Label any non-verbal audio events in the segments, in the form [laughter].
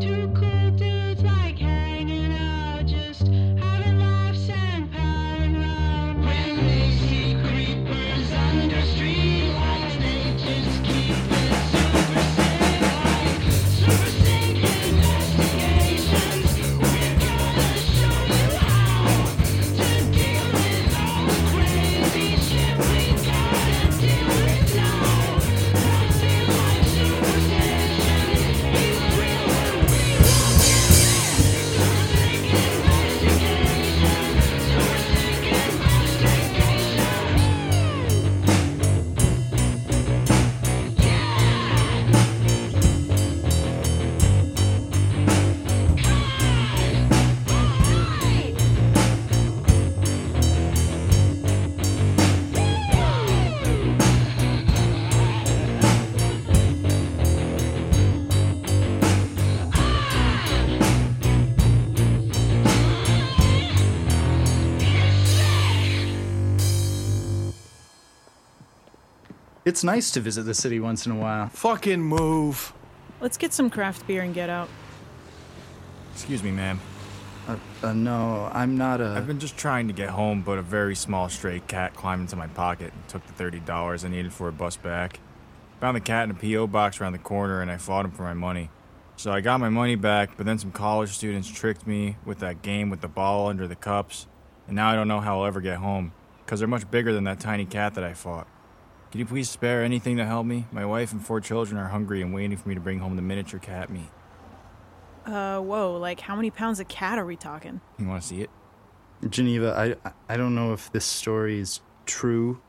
Two It's nice to visit the city once in a while. Fucking move. Let's get some craft beer and get out. Excuse me, ma'am. Uh, uh, no, I'm not a. I've been just trying to get home, but a very small stray cat climbed into my pocket and took the thirty dollars I needed for a bus back. Found the cat in a P.O. box around the corner, and I fought him for my money. So I got my money back, but then some college students tricked me with that game with the ball under the cups, and now I don't know how I'll ever get home, because they're much bigger than that tiny cat that I fought. Can you please spare anything to help me? My wife and four children are hungry and waiting for me to bring home the miniature cat meat. Uh, whoa, like how many pounds of cat are we talking? You want to see it? Geneva, I I don't know if this story is true,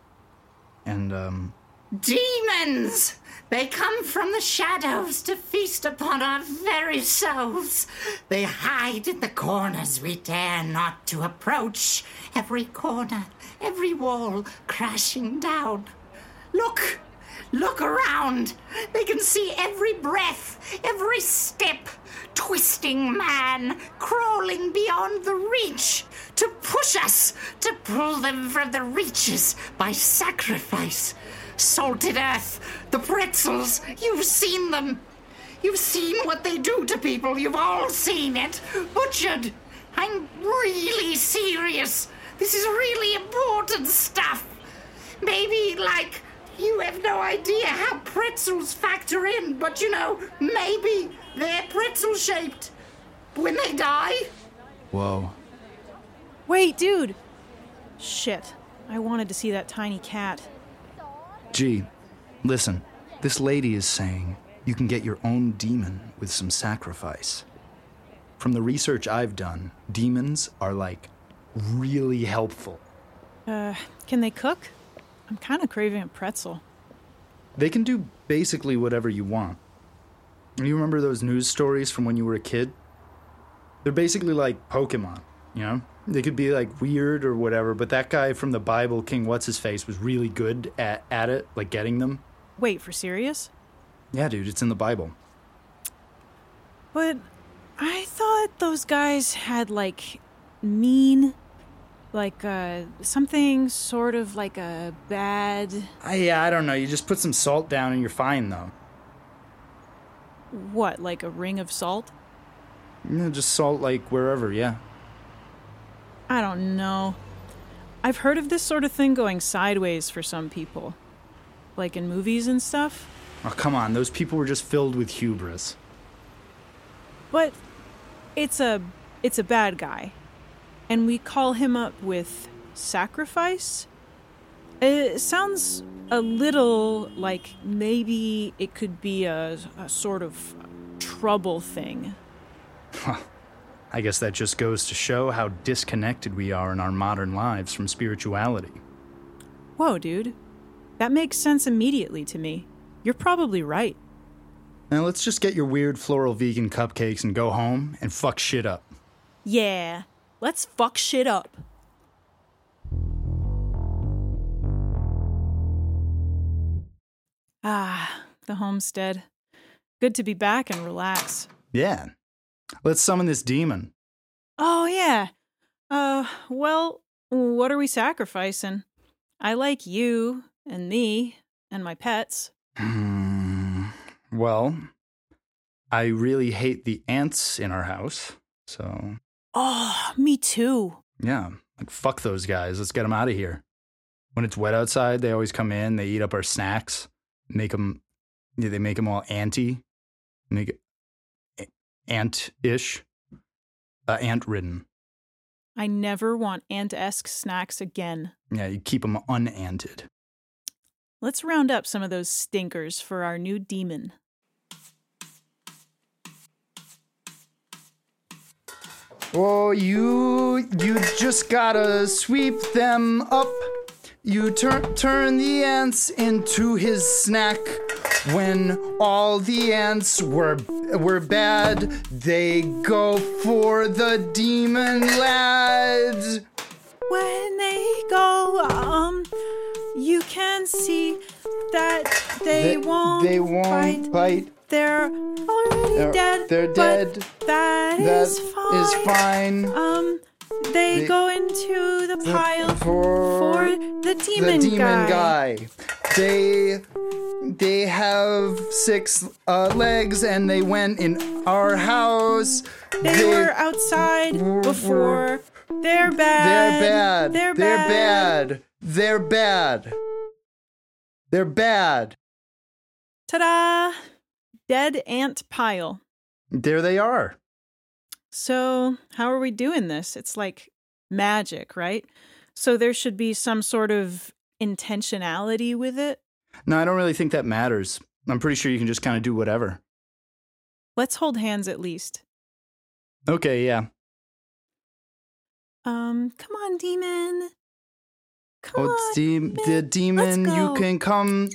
and um, Demons! They come from the shadows to feast upon our very souls. They hide in the corners we dare not to approach. Every corner, every wall crashing down. Look! Look around! They can see every breath, every step. Twisting man, crawling beyond the reach, to push us, to pull them from the reaches by sacrifice. Salted earth, the pretzels, you've seen them. You've seen what they do to people, you've all seen it. Butchered. I'm really serious. This is really important stuff. Maybe, like, you have no idea how pretzels factor in, but you know, maybe they're pretzel shaped. When they die, whoa. Wait, dude! Shit, I wanted to see that tiny cat. Gee, listen. This lady is saying you can get your own demon with some sacrifice. From the research I've done, demons are like really helpful. Uh, can they cook? I'm kind of craving a pretzel. They can do basically whatever you want. You remember those news stories from when you were a kid? They're basically like Pokemon, you know? They could be like weird or whatever, but that guy from the Bible, King What's His Face, was really good at, at it, like getting them. Wait, for serious? Yeah, dude, it's in the Bible. But I thought those guys had like mean, like uh, something sort of like a bad. I, yeah, I don't know. You just put some salt down and you're fine, though. What, like a ring of salt? Know, just salt like wherever, yeah. I don't know. I've heard of this sort of thing going sideways for some people. Like in movies and stuff. Oh, come on. Those people were just filled with hubris. But it's a it's a bad guy. And we call him up with sacrifice? It sounds a little like maybe it could be a, a sort of trouble thing. I guess that just goes to show how disconnected we are in our modern lives from spirituality. Whoa, dude. That makes sense immediately to me. You're probably right. Now let's just get your weird floral vegan cupcakes and go home and fuck shit up. Yeah, let's fuck shit up. Ah, the homestead. Good to be back and relax. Yeah. Let's summon this demon. Oh, yeah. Uh, well, what are we sacrificing? I like you and me and my pets. Hmm. Well, I really hate the ants in our house. So, Oh, me too. yeah, like fuck those guys. Let's get them out of here. When it's wet outside, they always come in, they eat up our snacks, make them, yeah, they make them all anty, make it ant ish, uh, ant ridden. I never want ant esque snacks again. Yeah, you keep them unanted. Let's round up some of those stinkers for our new demon. Oh, you you just gotta sweep them up. You turn turn the ants into his snack. When all the ants were were bad, they go for the demon lad. When they go, um, you can see that they, won't. They won't bite. bite. They're already They're- dead. they're but dead. That That is fine. is fine. Um, they, They- go into the pile for for the demon, the demon guy. guy. They they have six uh, legs and they went in our house. They, were outside were- before. They're bad. They're bad. They're bad. They're bad. bad. They're bad. They're bad. Ta-da! Dead ant pile. There they are. So, how are we doing this? It's like magic, right? So there should be some sort of intentionality with it. No, I don't really think that matters. I'm pretty sure you can just kind of do whatever. Let's hold hands at least. Okay, yeah. Um, come on, demon. Come Oh, on. the, the Let's demon, you can come.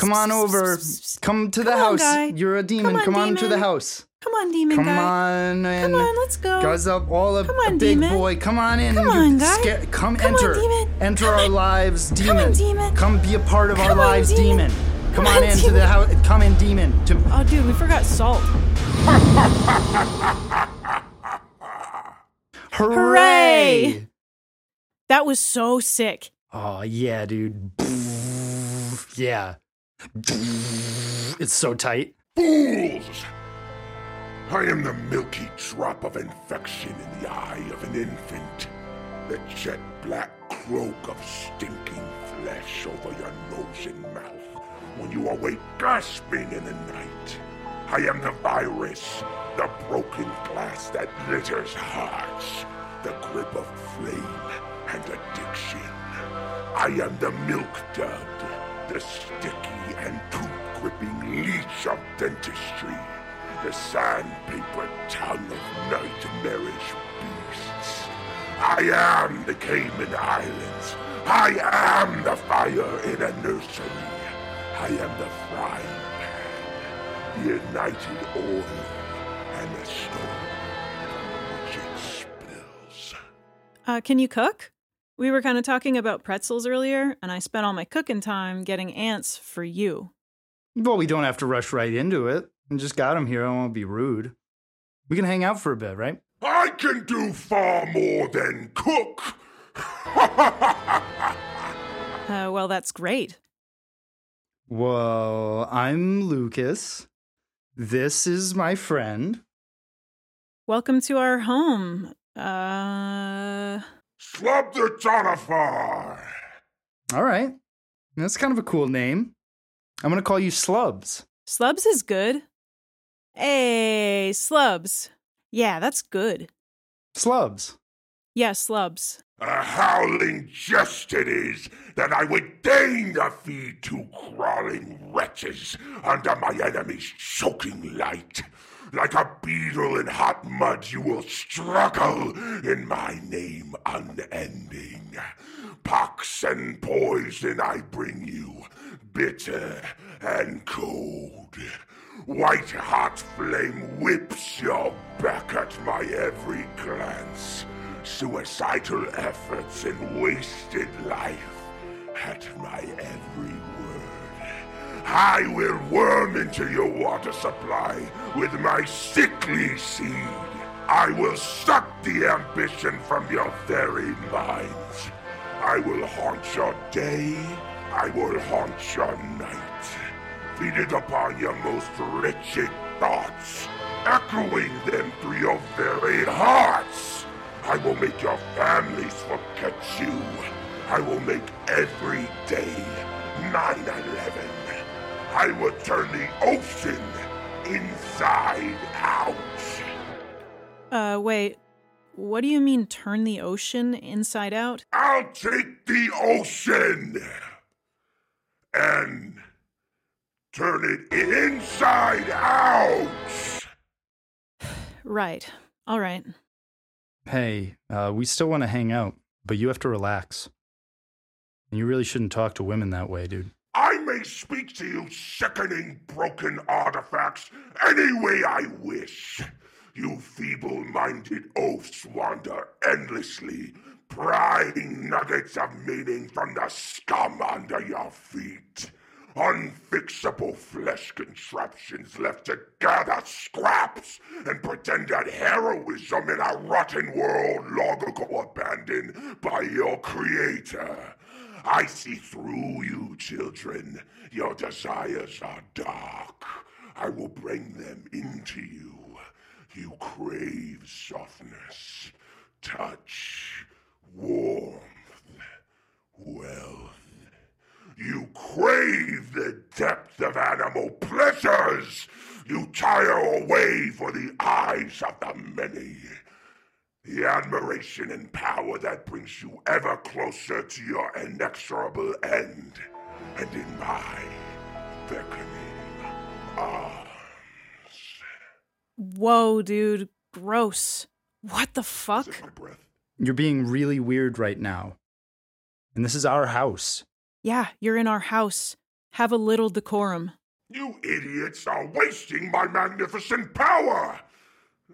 Come on over. Come to the Come on, house. guy. You're a demon. on, Come on to the house. Come on, demon Come guy. on and Come on, let's go. guys up all a, Come on, big demon. boy. Come on in. Come on, guy. sca- come, Come on, enter. demon. Enter Come our on. lives, Come on, demon. demon. Come be a part of our Come on, lives, demon. demon. Come, Come on, on, into demon. the house. Come in, demon. To Oh, dude, we forgot salt. hooray! Hooray! That was so sick. Oh yeah, dude. Yeah. It's so tight. Fools! I am the milky drop of infection in the eye of an infant. The jet black cloak of stinking flesh over your nose and mouth when you awake gasping in the night. I am the virus, the broken glass that litters hearts, the grip of flame and addiction. I am the milk dud, the sticky and tooth-gripping leech of dentistry, the sandpaper tongue of nightmarish beasts. I am the Cayman Islands. I am the fire in a nursery. I am the frying pan, the ignited oil, and the stove which it spills. Uh, can you cook? We were kind of talking about pretzels earlier, and I spent all my cooking time getting ants for you. Well, we don't have to rush right into it. I just got him here. I won't be rude. We can hang out for a bit, right? I can do far more than cook. [laughs] Uh, well, that's great. Well, I'm Lucas. This is my friend. Welcome to our home. Uh, Slubthertonafar. All right. That's kind of a cool name. I'm going to call you Slubs. Slubs is good. Hey, Slubs. Yeah, that's good. Slubs. Yeah, Slubs. A howling jest it is that I would deign to feed two crawling wretches under my enemy's choking light. Like a beetle in hot mud, you will struggle in my name unending. Pox and poison I bring you, bitter and cold. White hot flame whips your back at my every glance. Suicidal efforts and wasted life at my every word. I will worm into your water supply with my sickly seed. I will suck the ambition from your very minds. I will haunt your day. I will haunt your night. Feeding upon your most wretched thoughts, echoing them through your very hearts. I will make your families forget you. I will make every day 9-11. I will turn the ocean inside out. Uh, wait. What do you mean turn the ocean inside out? I'll take the ocean and turn it inside out. [sighs] Right. All right. Hey, uh, we still want to hang out, but you have to relax. And you really shouldn't talk to women that way, dude. Speak to you sickening broken artifacts any way I wish. You feeble minded oafs wander endlessly, prying nuggets of meaning from the scum under your feet. Unfixable flesh contraptions left to gather scraps and pretend that heroism in a rotten world long ago abandoned by your creator. I see through you, children. Your desires are dark. I will bring them into you. You crave softness, touch, warmth, wealth. You crave the depth of animal pleasures. You tire away for the eyes of the many. The admiration and power that brings you ever closer to your inexorable end. And in my beckoning arms. Whoa, dude. Gross. What the fuck? My breath. You're being really weird right now. And this is our house. Yeah, you're in our house. Have a little decorum. You idiots are wasting my magnificent power!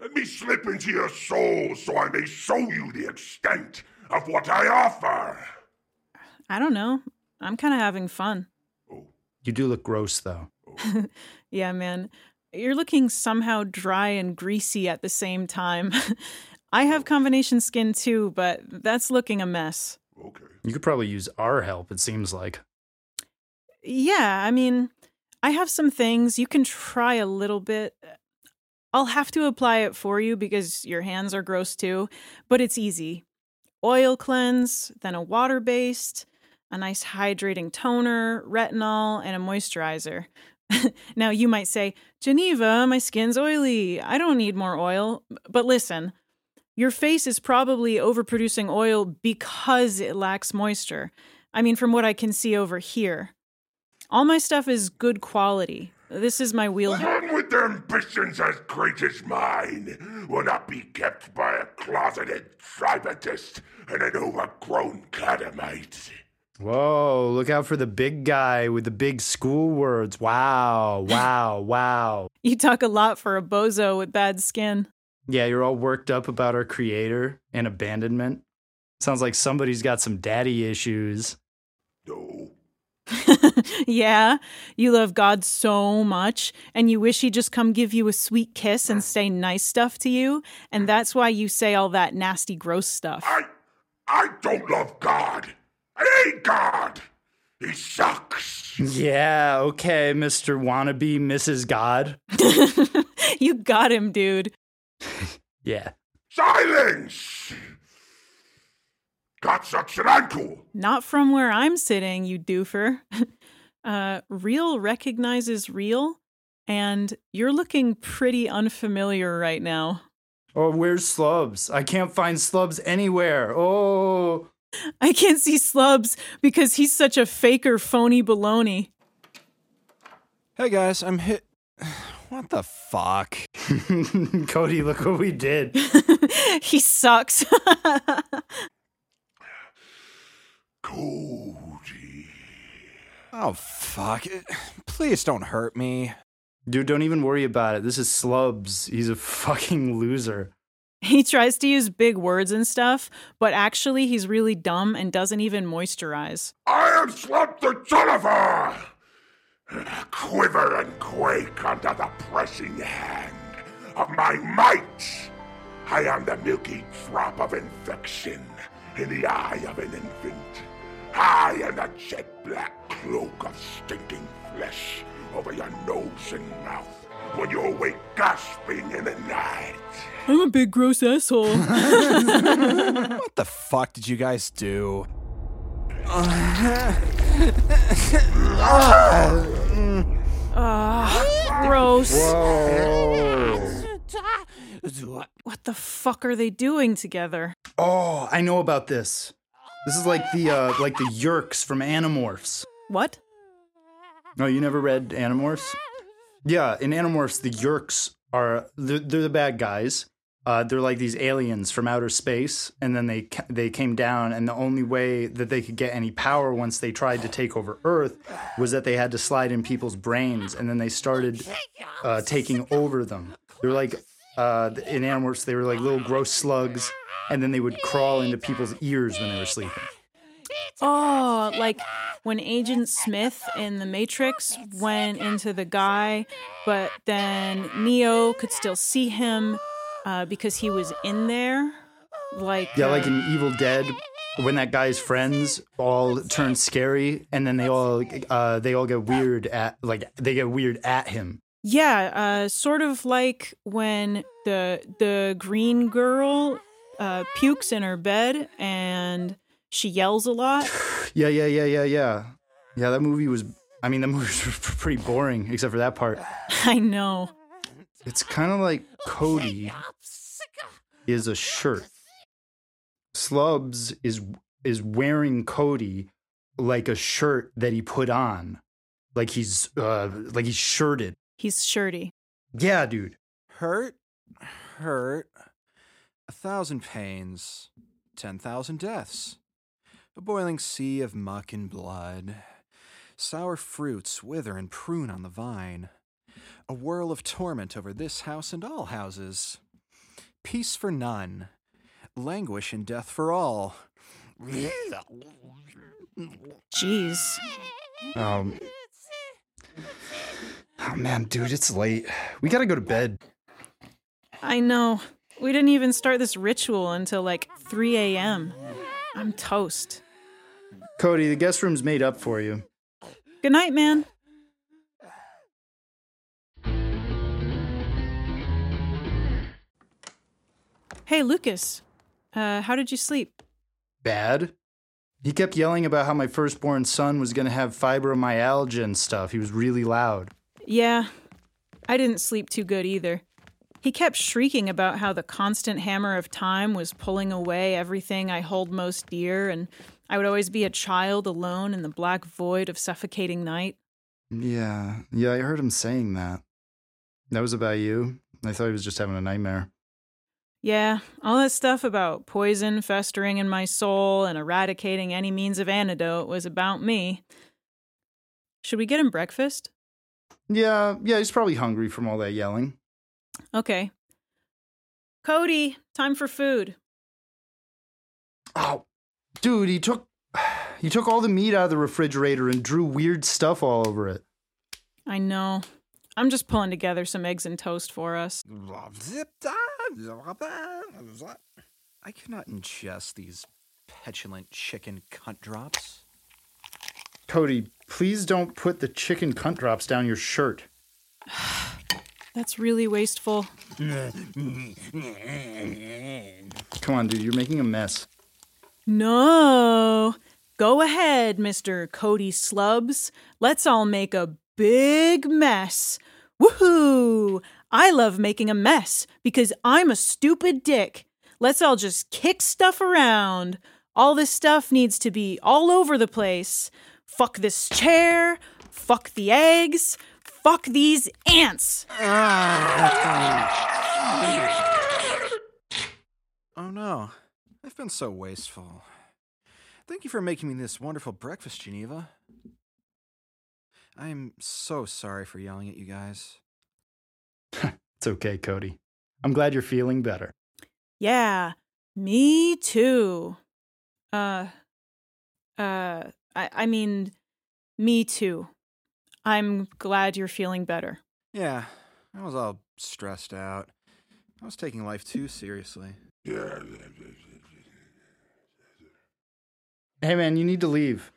Let me slip into your soul so I may show you the extent of what I offer. I don't know. I'm kind of having fun. Oh, You do look gross, though. [laughs] Yeah, man. You're looking somehow dry and greasy at the same time. [laughs] I have oh. combination skin too, but that's looking a mess. okay. You could probably use our help, it seems like. Yeah, I mean, I have some things. You can try a little bit. I'll have to apply it for you because your hands are gross too, but it's easy. Oil cleanse, then a water based, a nice hydrating toner, retinol, and a moisturizer. [laughs] now, you might say, Geneva, my skin's oily. I don't need more oil. But listen, your face is probably overproducing oil because it lacks moisture. I mean, from what I can see over here. All my stuff is good quality. This is my wheelhouse. One with ambitions as great as mine will not be kept by a closeted tributist and an overgrown catamite. Whoa, look out for the big guy with the big school words. Wow, wow, [laughs] wow. You talk a lot for a bozo with bad skin. Yeah, you're all worked up about our creator and abandonment. Sounds like somebody's got some daddy issues. No, [laughs] yeah, you love God so much, and you wish He'd just come give you a sweet kiss and say nice stuff to you, and that's why you say all that nasty, gross stuff. I, I don't love God. I hate God. He sucks. Yeah, okay, Mr. Wannabe Mrs. God. [laughs] [laughs] you got him, dude. Yeah. Silence. God sucks and I'm cool. Not from where I'm sitting, you doofer. [laughs] uh, real recognizes real, and you're looking pretty unfamiliar right now. Oh, where's Slubs? I can't find Slubs anywhere. Oh. [laughs] I can't see Slubs because he's such a faker, phony baloney. Hey guys, I'm hit. [sighs] What the fuck? [laughs] Cody, look what we did. [laughs] he sucks. Cody. Oh fuck! Please don't hurt me. Dude, don't even worry about it. This is Slubs. He's a fucking loser. He tries to use big words and stuff, but actually he's really dumb and doesn't even moisturize. I am Slubthertonafar! Quiver and quake under the pressing hand of my might. I am the milky drop of infection in the eye of an infant. I am the jet black cloak of stinking flesh over your nose and mouth. When you awake gasping in the night. I'm a big gross asshole. [laughs] What the fuck did you guys do? Ah, Gross. Whoa. [laughs] What the fuck are they doing together? Oh, I know about this. This is like the uh, like the Yeerks from Animorphs. What? No, you never read Animorphs? Yeah, in Animorphs, the Yeerks are they're, they're the bad guys. Uh, they're like these aliens from outer space, and then they they came down, and the only way that they could get any power once they tried to take over Earth was that they had to slide in people's brains, and then they started uh, taking over them. They're like uh, in Animorphs, they were like little gross slugs, and then they would crawl into people's ears when they were sleeping. Oh, like when Agent Smith in The Matrix went into the guy, but then Neo could still see him uh, because he was in there. Like Yeah, like uh, in Evil Dead, when that guy's friends all turn scary, and then they all uh, they all get weird at like they get weird at him. yeah, uh, sort of like when the the green girl uh, pukes in her bed and she yells a lot. [sighs] Yeah, yeah, yeah, yeah, yeah. Yeah, that movie was. I mean, that [laughs] movie was pretty boring, except for that part. [sighs] I know. It's kind of like Cody is a shirt. Slubs is is wearing Cody like a shirt that he put on, like he's uh like he's shirted. He's shirty. Yeah, dude. Hurt, hurt, a thousand pains, ten thousand deaths, a boiling sea of muck and blood, sour fruits wither and prune on the vine, a whirl of torment over this house and all houses, peace for none, languish and death for all. Jeez. Um. Oh man, dude, it's late. We gotta go to bed. I know. We didn't even start this ritual until like 3 a.m. I'm toast. Cody, the guest room's made up for you. Good night, man. Hey, Lucas. Uh, how did you sleep? Bad. He kept yelling about how my firstborn son was gonna have fibromyalgia and stuff. He was really loud. Yeah, I didn't sleep too good either. He kept shrieking about how the constant hammer of time was pulling away everything I hold most dear, and I would always be a child alone in the black void of suffocating night. Yeah, yeah, I heard him saying that. That was about you. I thought he was just having a nightmare. Yeah, all that stuff about poison festering in my soul and eradicating any means of antidote was about me. Should we get him breakfast? Yeah, yeah, he's probably hungry from all that yelling. Okay. Cody, time for food. Oh, dude, he took [sighs] he took all the meat out of the refrigerator and drew weird stuff all over it. I know. I'm just pulling together some eggs and toast for us. I cannot ingest these petulant chicken cunt drops. Cody, please don't put the chicken cunt drops down your shirt. [sighs] That's really wasteful. Come on, dude, you're making a mess. No. Go ahead, Mr. Cody Slubs. Let's all make a big mess. Woohoo! I love making a mess because I'm a stupid dick. Let's all just kick stuff around. All this stuff needs to be all over the place. Fuck this chair. Fuck the eggs. Fuck these ants. Ah. Oh no, I've been so wasteful. Thank you for making me this wonderful breakfast, Geneva. I am so sorry for yelling at you guys. [laughs] It's okay, Cody. I'm glad you're feeling better. Yeah, me too. Uh, uh, I, I mean, me too. I'm glad you're feeling better. Yeah, I was all stressed out. I was taking life too seriously. Yeah. Hey, man, you need to leave.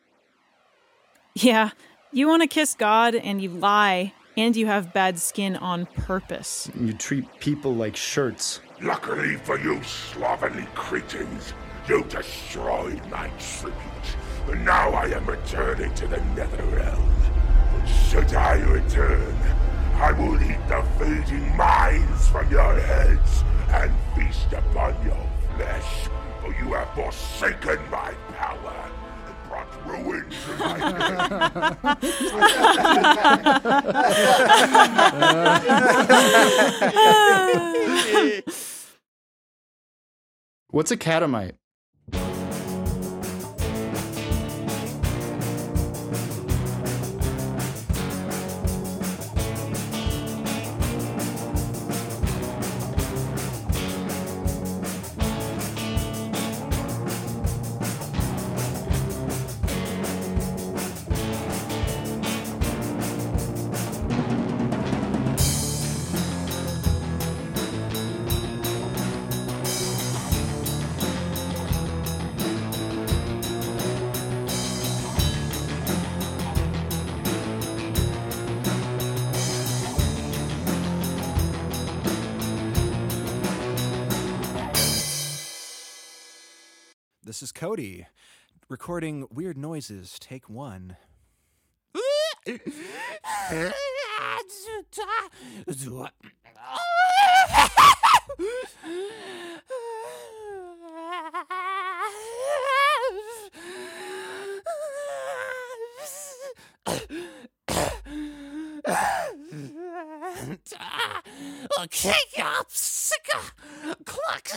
Yeah, you want to kiss God and you lie And you have bad skin on purpose. You treat people like shirts. Luckily for you slovenly cretins, you destroyed my tribute. And now I am returning to the nether realm. But should I return, I will eat the fading minds from your heads and feast upon your flesh. For you have forsaken my power and brought ruin to my What's a catamite? This is Cody, recording Weird Noises, take one. Kick up, sicker, clock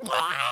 Put me.